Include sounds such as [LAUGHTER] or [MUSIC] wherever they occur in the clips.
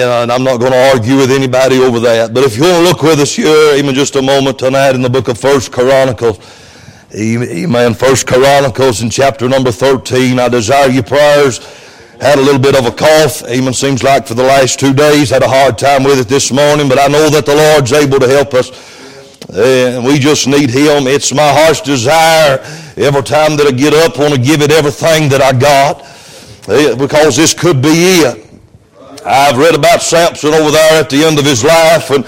And I'm not going to argue with anybody over that. But if you want to look with us here, even just a moment tonight in the book of First Chronicles, Amen. First Chronicles in chapter number 13. I desire your prayers. Had a little bit of a cough. Amen. Seems like for the last two days. Had a hard time with it this morning, but I know that the Lord's able to help us. And we just need Him. It's my heart's desire every time that I get up, I want to give it everything that I got. Eh, because this could be it. I've read about Samson over there at the end of his life, and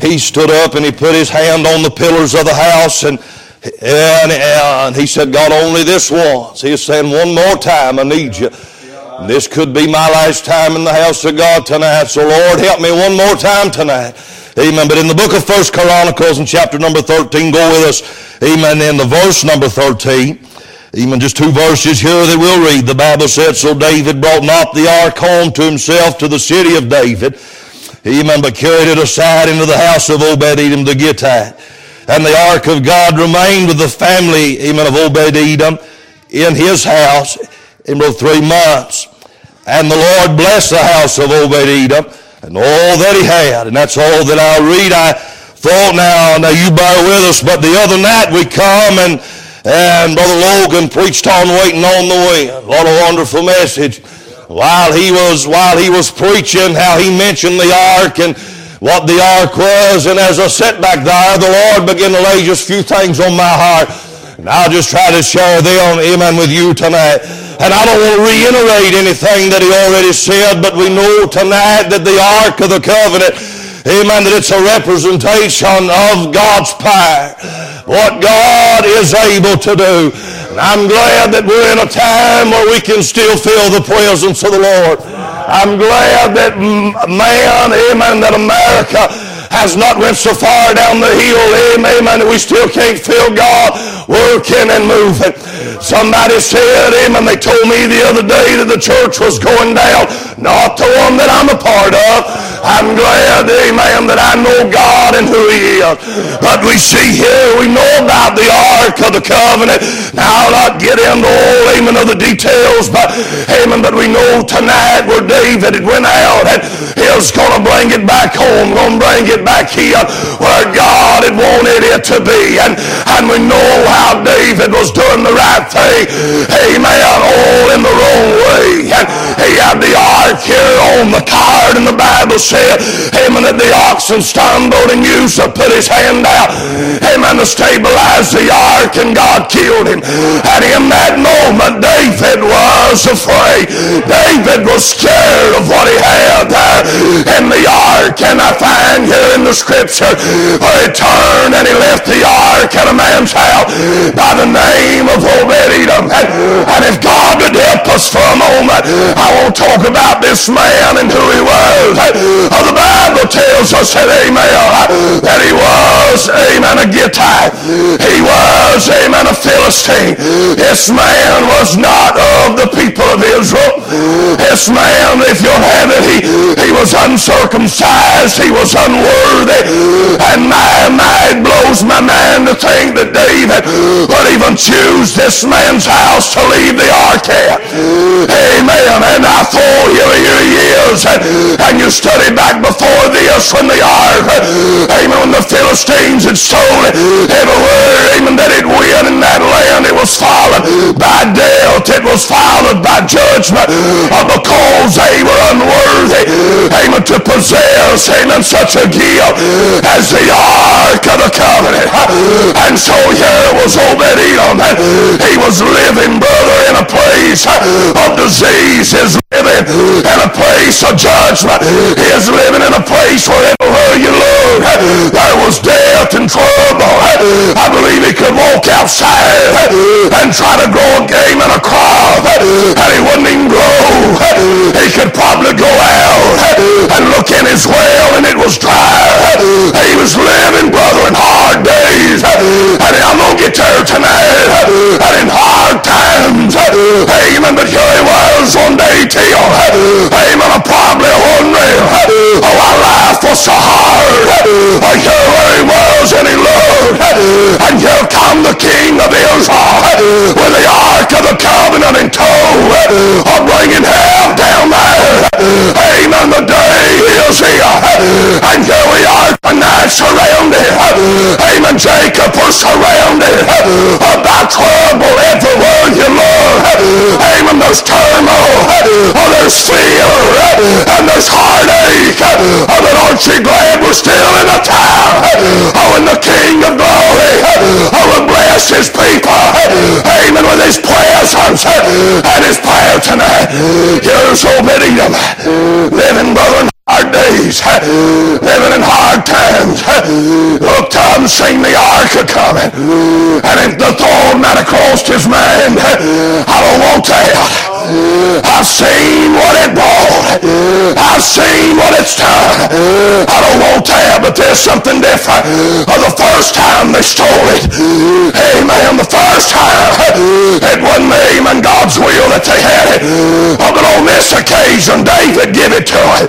he stood up and he put his hand on the pillars of the house and and, and he said, God, only this once. He's saying, one more time, I need you. This could be my last time in the house of God tonight. So Lord, help me one more time tonight. Amen. But in the book of First Chronicles in chapter number 13, go with us. Amen. In the verse number 13. Even just two verses here that we'll read. The Bible said, So David brought not the ark home to himself to the city of David. Amen. But carried it aside into the house of Obed-Edom the Gittite. And the ark of God remained with the family, amen, of Obed-Edom in his house in about three months. And the Lord blessed the house of Obed-Edom and all that he had. And that's all that I'll read. I thought now, now you bear with us, but the other night we come and, and Brother Logan preached on waiting on the wind. What a wonderful message. While he was, while he was preaching, how he mentioned the ark and what the ark was. And as I sat back there, the Lord began to lay just a few things on my heart. And I'll just try to share them, amen, with you tonight. And I don't want to reiterate anything that he already said, but we know tonight that the Ark of the Covenant, amen, that it's a representation of God's power. What God is able to do. And I'm glad that we're in a time where we can still feel the presence of the Lord. I'm glad that man, amen, that America has not went so far down the hill, amen, that we still can't feel God working and moving. Somebody said, amen, they told me the other day that the church was going down, not the one that I'm a part of. I'm glad, amen, that I know God and who He is. But we see here, we know about the Ark of the Covenant. Now, I'll not get into all, amen, of the details, but, amen, but we know tonight where David went out and He's going to bring it back home, going to bring it back here where God had wanted it to be. And, and we know how David was doing the right thing, amen, all in the wrong way. And he had the ark here on the card, and the Bible said, amen, that the oxen stumbled and to put his hand out, amen, to stabilize the ark, and God killed him. In that moment, David was afraid. David was scared of what he had there in the ark. And I find here in the scripture where he turned and he left the ark at a man's house by the name of Obed-Edom. And, and if God would help us for a moment, I won't talk about this man and who he was. Uh, the Bible tells us that, amen, that he was, amen, a Gittite. He was, amen, a Philistine. This man was not of the people of Israel. This man, if you'll have it, he, he was uncircumcised. He was unworthy. And my, it blows my mind to think that David would even choose this man's house to leave the ark at. Amen. And I here, here he is. And, and you study back before this when the ark, amen, when the Philistines had stolen everywhere, amen, that it went in that land, it was followed by death. It was followed by judgment uh, because they were unworthy, amen, to possess, amen, such a gift as the Ark of the Covenant. Uh, and so here was Obed-Edom. He was living, brother, in a place uh, of disease. His living in a place of judgment. He is living in a place where everywhere you look, there was death and trouble. Walk outside and try to grow a game and a crop, and he wouldn't even grow. He could probably go out and look in his well, and it was dry. He was living, brother, in hard days. And I'm going to get there tonight. And in hard times. Amen. But here he was one day till. Amen. I'm probably wondering. Oh, our life was so hard. Here he was and he looked. And here from the king of Israel, with the ark of the covenant in tow are bringing hell down there. Amen. The day is here. And here we are tonight. Jacob were surrounded by trouble everywhere you look. Amen. There's turmoil. Oh, there's fear. And there's heartache. Oh, but aren't you glad we're still in the town? Oh, and the King of glory. Oh, will bless his people. Amen. With his presence and his power tonight. Here's Obed-Edom. Living, brother, hard days, eh? living in hard times. Eh? Look, Tom seen the ark a coming, and if the thorn have crossed his mind, eh? I don't want that. I've seen what it brought. I've seen what it's done. I don't want that, but there's something different. Of the first time they stole it. Amen. The first time it wasn't amen God's will that they had it. Oh, but on this occasion, David give it to it.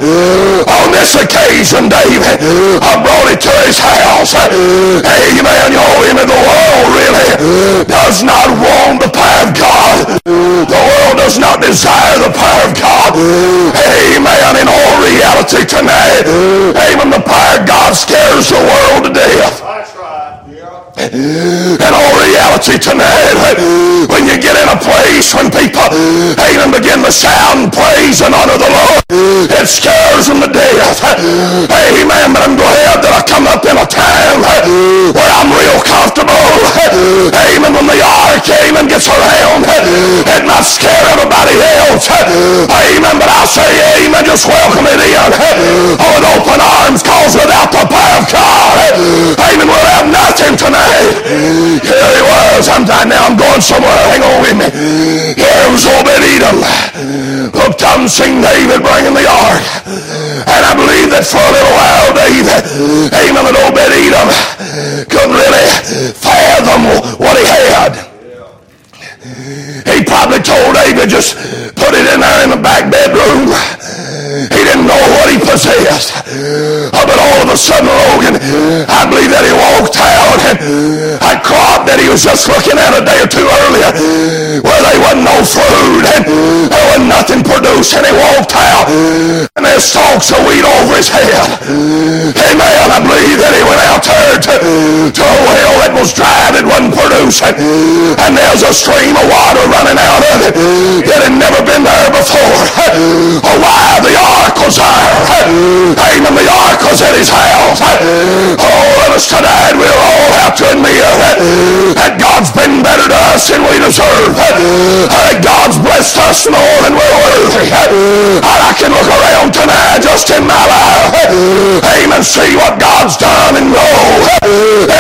On this occasion, David I brought it to his house. Amen. Know, him the world really does not want the power of God. The world does not not desire the power of God. Amen. In all reality tonight, amen, the power of God scares the world to death. In all reality tonight, when you get in a place when people even begin to shout and praise and honor the Lord, it scares them to death. Amen. But I'm glad that I come up in a time where I'm real comfortable. Amen. When the ark, amen, gets around, it might scare everybody else. Amen. But I say, amen, just welcome it in. Oh, with open arms, cause without the power of God, amen, we'll have nothing tonight. Here he was. I'm dying now. I'm going somewhere. Hang on with me. Here was Obed-Edom. Looked up and seen David bringing the ark. And I believe that for a little while, David, amen, and Obed-Edom couldn't really fathom what he had. He probably told David, just put it in there in the back bedroom. He didn't know what he possessed. But all of a sudden, Logan, I believe that he walked out and that he was just looking at a day or two earlier where there wasn't no food and there wasn't nothing produced and he walked out and there's stalks of wheat over his head. Amen. I believe that he went out there to, to a well that was dry that wasn't producing and there's a stream of water running out of it that had never been there before. Oh, why the ark was there. Amen. The ark was at his house. Oh, all of us tonight will all have to admit God's been better to us than we deserve. That God's blessed us more than we're I can look around tonight just in my life. Amen. See what God's done and know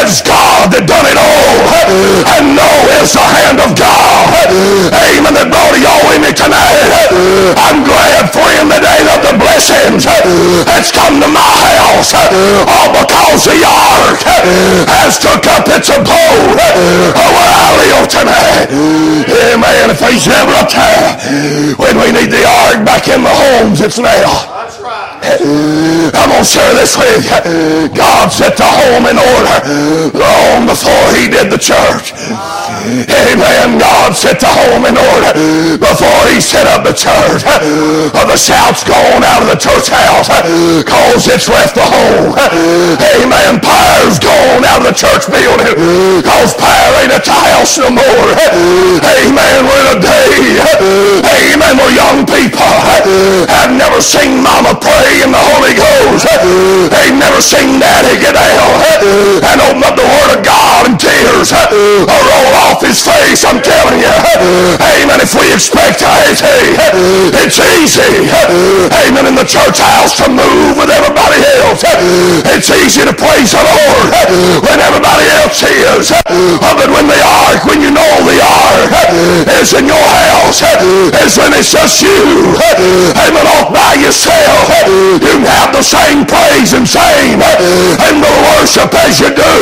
it's God that done it all. And know it's the hand of God. Amen. That brought y'all with me tonight. I'm glad for him today of the blessings that's come to my house all because the ark has took up its abode where I live tonight. Amen. If there's ever a when we need the ark back in the homes, it's now. I'm going to share this with you. God set the home in order long before he did the church. Amen. God set the home in order before he set up the church. The shout's gone out of the church house cause it's left the home. Amen. Fire's gone out of the church building cause fire ain't at the house no more. Amen. We're in a day. Amen. Where young people have never seen mama pray in the Holy Ghost. They've never seen daddy get down and open up the word of God and tears roll off his face, I'm telling you. Amen. If we expect piety, it's easy. Amen. In the church house to move with everybody else. It's easy to praise the Lord when everybody else is. But when the ark, when you know the ark is in your is when it's just you. Amen. Off by yourself. You have the same praise and same and the worship as you do.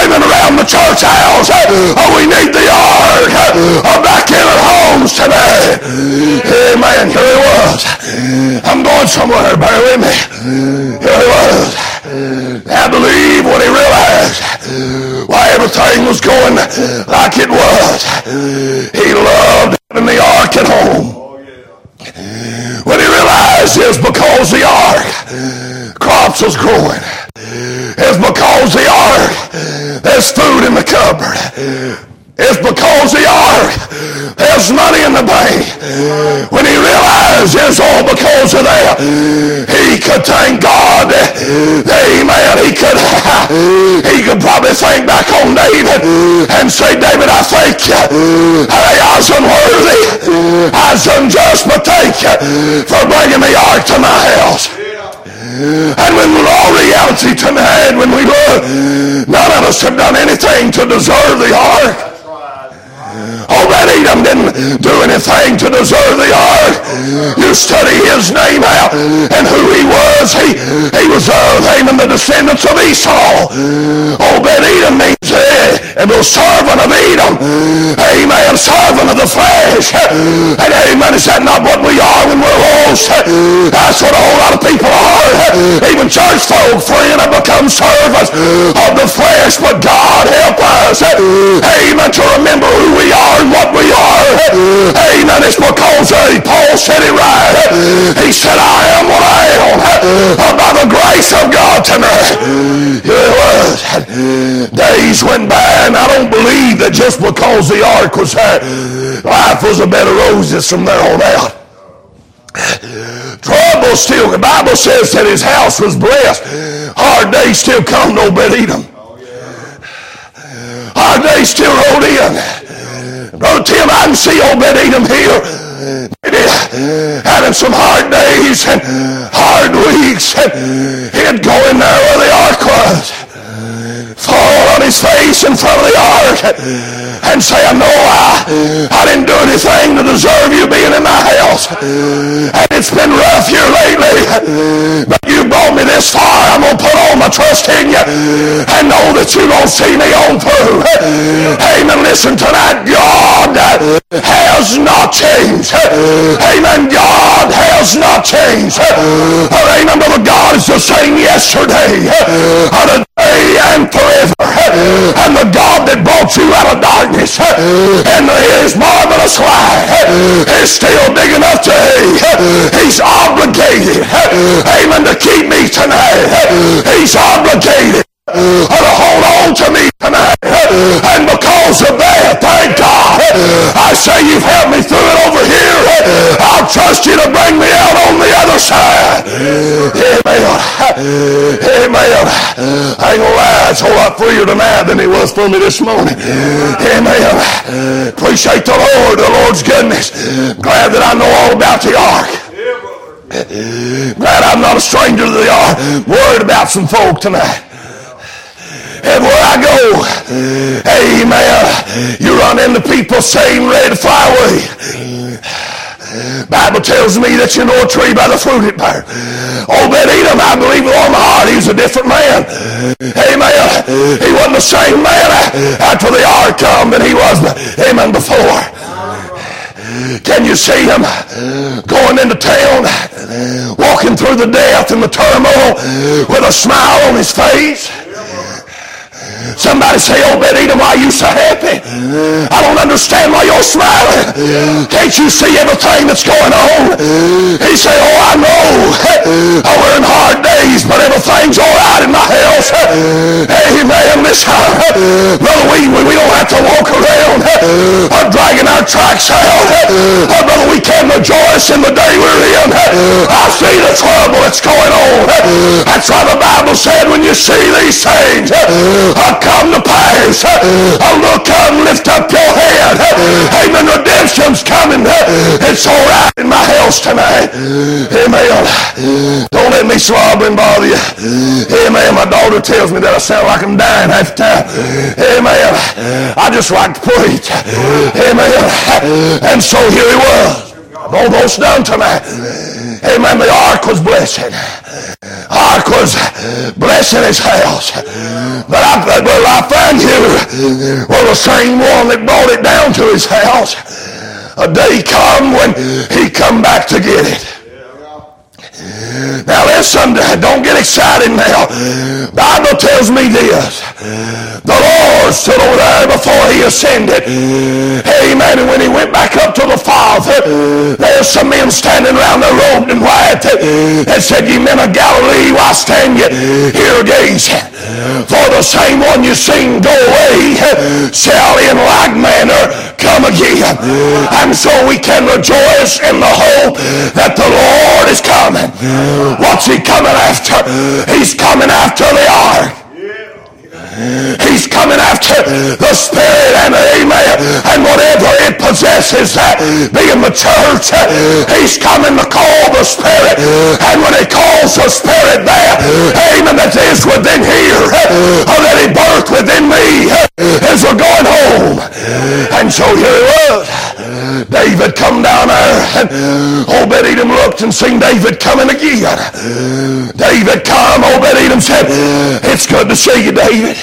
Amen. Around the church house. Oh, we we need the ark back in our homes today. Amen. Here he was. I'm going somewhere. Bear with me. Here he was. I believe when he realized why everything was going like it was. He loved having the ark at home. When he realized it was because the ark crops was growing. It's because the ark, there's food in the cupboard. It's because the ark, has money in the bank. When he realized it's all because of that, he could thank God. Amen. He could, [LAUGHS] he could probably think back on David and say, David, I thank you. Hey, I was unworthy. I was unjust, but thank you for bringing the ark to my house. And when all reality tonight, when we look, none of us have done anything to deserve the ark. Obed-Edom didn't do anything to deserve the ark. You study his name out and who he was. He, he was of Haman, the descendants of Esau. Obed-Edom means uh, and the servant of Edom. Amen. Servant of the flesh. And amen. Is that not what we are when we're lost? That's what a whole lot of people are. Even church folk, friend, have become servants of the flesh. But God help us. Amen. To remember who we are and what we are. Amen. It's because Paul said it right. He said, I am what I am by the grace of God. It was. Days went by, I don't believe that just because the ark was there, life was a bed of roses from there on out. Trouble still, the Bible says that his house was blessed. Hard days still come, no bed eat them. Hard days still rolled in. Brother Tim, I can see oh, Obed Edom here. Maybe having some hard days and hard weeks. And he'd go in there where the ark was fall on his face in front of the ark and say, I know I, I didn't do anything to deserve you being in my house. And it's been rough here lately. But you brought me this far. I'm going to put all my trust in you and know that you're going to see me on through. Amen. Listen tonight. God has not changed. Amen. God has not changed. Amen. Brother God is the same yesterday, and forever. And the God that brought you out of darkness uh, and his marvelous light uh, is still big enough to He's obligated, uh, amen, to keep me tonight. He's obligated to hold on to me tonight. And because of that, thank God, I say you've helped me through it over here. I'll trust you to bring me out on the other side. Amen. Amen. I ain't gonna lie, it's a whole lot freer tonight than it was for me this morning. Amen. Appreciate the Lord, the Lord's goodness. Glad that I know all about the ark. Glad I'm not a stranger to the ark. Worried about some folk tonight everywhere I go. Amen. You run into people saying ready to fly away. Bible tells me that you know a tree by the fruit it bears. Obed-Edom, oh, I believe with all my heart, he was a different man. Amen. He wasn't the same man after the ark come than he was, amen, before. Can you see him going into town, walking through the death and the turmoil with a smile on his face? Somebody say, Oh, Edom, why are you so happy? I don't understand why you're smiling. Can't you see everything that's going on? He said, oh, I know. [LAUGHS] We're in hard days, but everything's all right in my house. Amen. Listen, brother, we, we don't have to walk around uh, dragging our tracks out. Uh, brother, we can rejoice in the day we're in. I see the trouble that's going on. That's why the Bible said when you see these things, uh, come to pass. Oh, look, come, lift up your head. Amen. Redemption's coming. It's all right in my house tonight. Amen. Don't let me slobber and bother you. Amen. My daughter tells me that I sound like I'm dying half the time. Amen. I just like to preach. Amen. And so here he was. Almost done tonight. Amen. The ark was blessed. Ark was blessing his house. But I, but I find here well the same one that brought it down to his house. A day come when he come back to get it. Now listen, don't get excited now. Bible tells me this. The Lord stood over there before he ascended. Amen. And when he went back up to the Father, there's some men standing around there robed in white that said, Ye men of Galilee, why stand ye here gazing? For the same one you seen go away shall in like manner come again. And so we can rejoice in the hope that the Lord is coming. What's he coming after? He's coming after the ark. He's coming after the Spirit and the amen. And whatever it possesses, being the church, he's coming to call the Spirit. And when he calls the Spirit there, amen, that is within here, or that he birthed within me, as we're going home. And so here he was. David come down there, and Obed-Edom looked and seen David coming again. David come, Obed-Edom said, it's good to see you, David.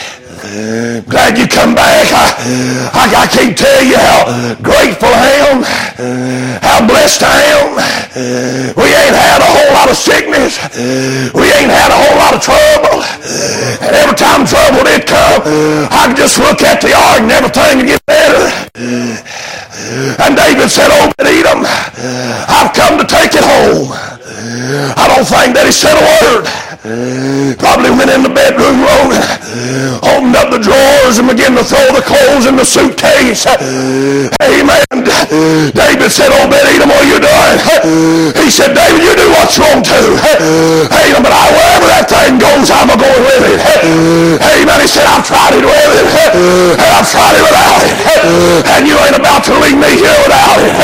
Glad you come back. I, I, I can't tell you how grateful I am, how blessed I am. We ain't had a whole lot of sickness. We ain't had a whole lot of trouble. And every time trouble did come, I could just look at the ark and everything would get better. And David said, oh, Obed-Edom, I've come to take it home. I don't think that he said a word. Probably went in the bedroom room opened up the drawers and began to throw the clothes in the suitcase. Amen. David said, Oh, Obed-Edom, what are you doing? He said, David, you do what you want to. Amen. But I, wherever that thing goes, I'm going with it. Amen. He said, I've tried it with it. And I've tried it without it. And you ain't about to leave me here without it.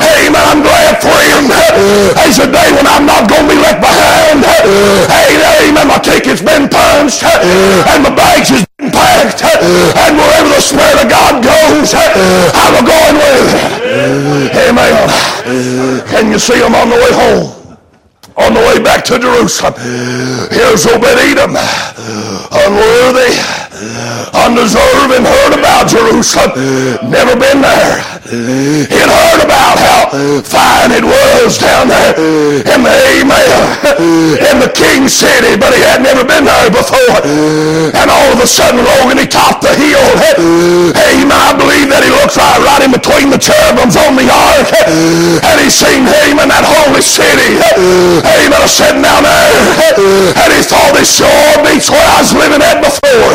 Amen. I'm glad, friend. There's a day when I'm not going to be left behind. Amen. My ticket's been punched and my bags has been packed. And wherever the Spirit of God goes, I'm going with it. Amen. Can you see them on the way home? On the way back to Jerusalem. Here's Obed-Edom, unworthy, undeserving, heard about Jerusalem, never been there. He'd heard about how fine it was down there in the Amen, in the King City, but he had never been there before. And all of a sudden, he topped the hill. Amen. I believe that he looks right, right in between the cherubims on the ark, and he's seen, Amen, that holy city. Amen. I sitting down there. And he thought this sure beats where I was living at before.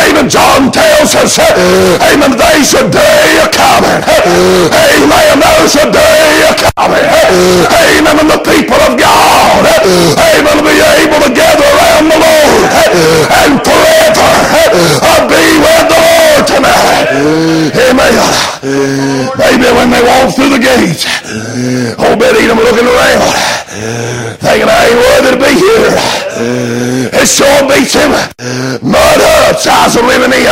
Amen. John tells us, Amen, there's a day a coming. Amen. There's a day a coming. Amen. And the people of God, Amen, will be able to gather around the Lord and forever be with the tonight. Amen. Maybe uh, when they walk through the gates, old Obed-Edom looking around thinking I ain't worthy to be here. It sure beats him. Mud huts I was living in.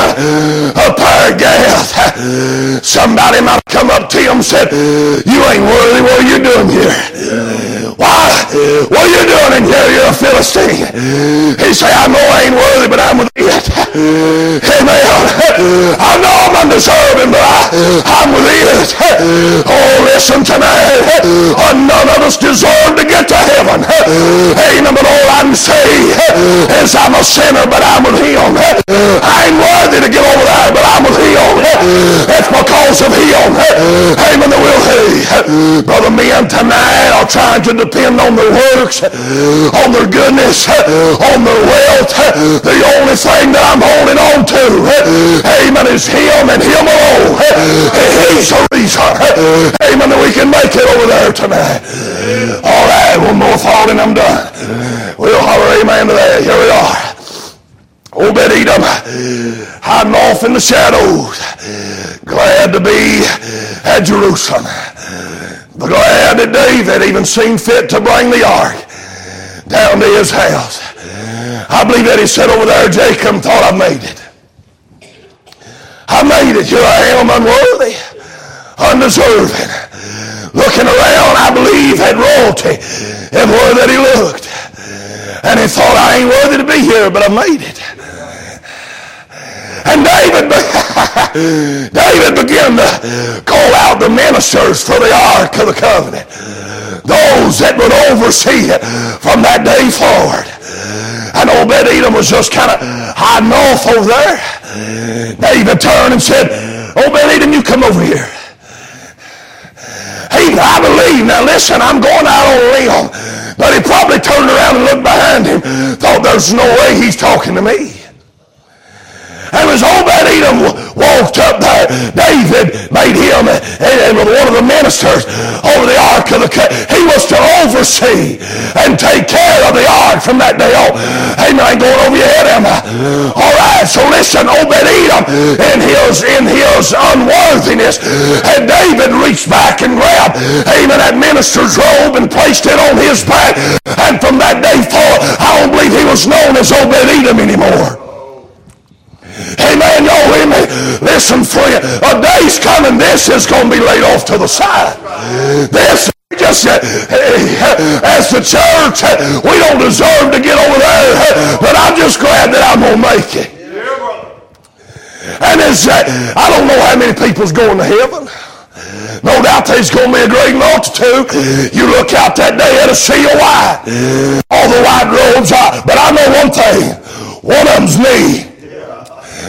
A of gas. Somebody might come up to him and said, you ain't worthy. What are you doing here? Why? What are you doing in here? You're a Philistine. He say, I know I ain't worthy, but I'm with it. Amen. I know I'm undeserving, but I, I'm it. [LAUGHS] Oh, listen tonight. None of us deserve to get to heaven. Amen. But all I can say is I'm a sinner, but I'm with him. I ain't worthy to get over there, but I'm with him. It's because of him. Amen. That will hey, brother men tonight are trying to depend on their works, on their goodness, on their wealth. The only thing that I'm holding on to, amen, is him and him alone. He's the reason, amen, that we can make it over there tonight. All right, one more thought and I'm done. We'll holler amen to that. Here we are. Obed-Edom hiding off in the shadows, glad to be at Jerusalem. But Glad that David even seen fit to bring the ark down to his house. I believe that he said over there, Jacob thought I made it. I made it. Here I am unworthy, undeserving. Looking around, I believe had royalty everywhere that he looked. And he thought, I ain't worthy to be here, but I made it. And David, [LAUGHS] David began to call out the ministers for the Ark of the Covenant. those that would oversee it from that day forward. And Obed Edom was just kind of hiding off over there. David turned and said, Obed Edom, you come over here. He, I believe, now listen, I'm going out on a limb, but he probably turned around and looked behind him, thought there's no way he's talking to me. And as Obed-Edom walked up there, David made him and one of the ministers over the ark of the oversee and take care of the ark from that day on. Amen. I ain't going over your head, am I? All right, so listen, Obed-Edom in his, in his unworthiness, and David reached back and grabbed, amen, that minister's robe and placed it on his back. And from that day forward, I don't believe he was known as Obed-Edom anymore. Amen. Y'all hear me? Listen, friend. A day's coming. This is going to be laid off to the side. This just uh, as the church, we don't deserve to get over there, but I'm just glad that I'm going to make it. And as, uh, I don't know how many people's going to heaven. No doubt there's going to be a great multitude. You look out that day at a sea of white. All the white robes are. But I know one thing. One of them's me.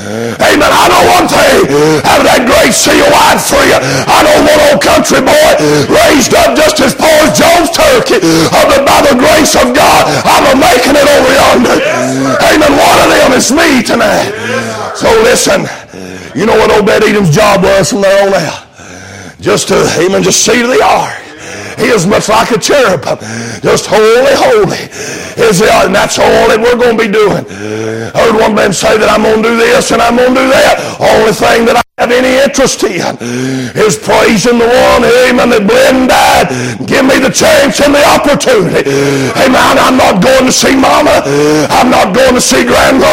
Amen. I one thing. Out of that great sea of white free, I know one old country boy raised up just as poor as Joe's turkey. But by the grace of God, I'm a making it over yonder. Amen. One of them is me tonight. So listen, you know what Obed Edom's job was from there on out? Just to, amen, just see to the ark. He is much like a cherub. Just holy, holy. Is the, and that's all that we're going to be doing. I heard one man say that I'm going to do this and I'm going to do that. Only thing that I have any interest in is praising the one, amen, that bled and died. Give me the chance and the opportunity. Amen. I'm not going to see mama. I'm not going to see grandma.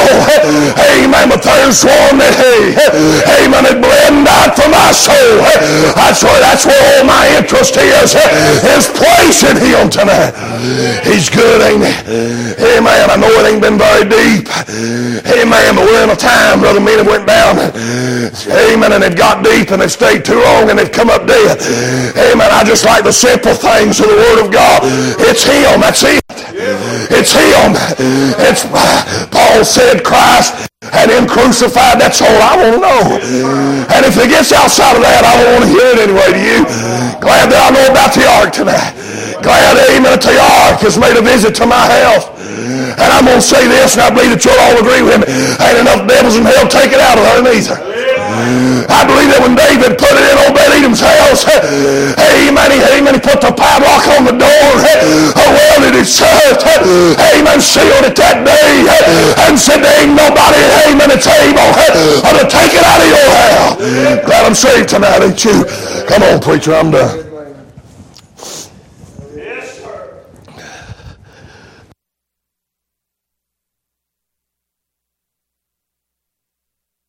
Amen. But there's one that, hey, amen, that bled and died for my soul. That's where, that's where all my interest is, is praising him tonight. He's good, ain't he? Amen. I know it ain't been very deep. Amen. But we're in a time, Brother Mina went down. Amen amen, and they've got deep and they've stayed too long and they've come up dead. Amen. I just like the simple things of the Word of God. It's Him. That's it. It's Him. It's uh, Paul said Christ and Him crucified. That's all I want to know. And if it gets outside of that, I don't want to hear it anyway to you. Glad that I know about the ark tonight. Glad, amen, that the ark has made a visit to my house. And I'm going to say this, and I believe that you'll all agree with me. Ain't enough devils in hell take it out of her neither. I believe that when David put it in Obed Edom's house, eh, amen, he, amen, he put the padlock on the door, welded it shut, amen, sealed it that day, eh, and said there ain't nobody, amen, that's able eh, to take it out of your house. Glad I'm saved tonight, ain't you? Come on, preacher, I'm done.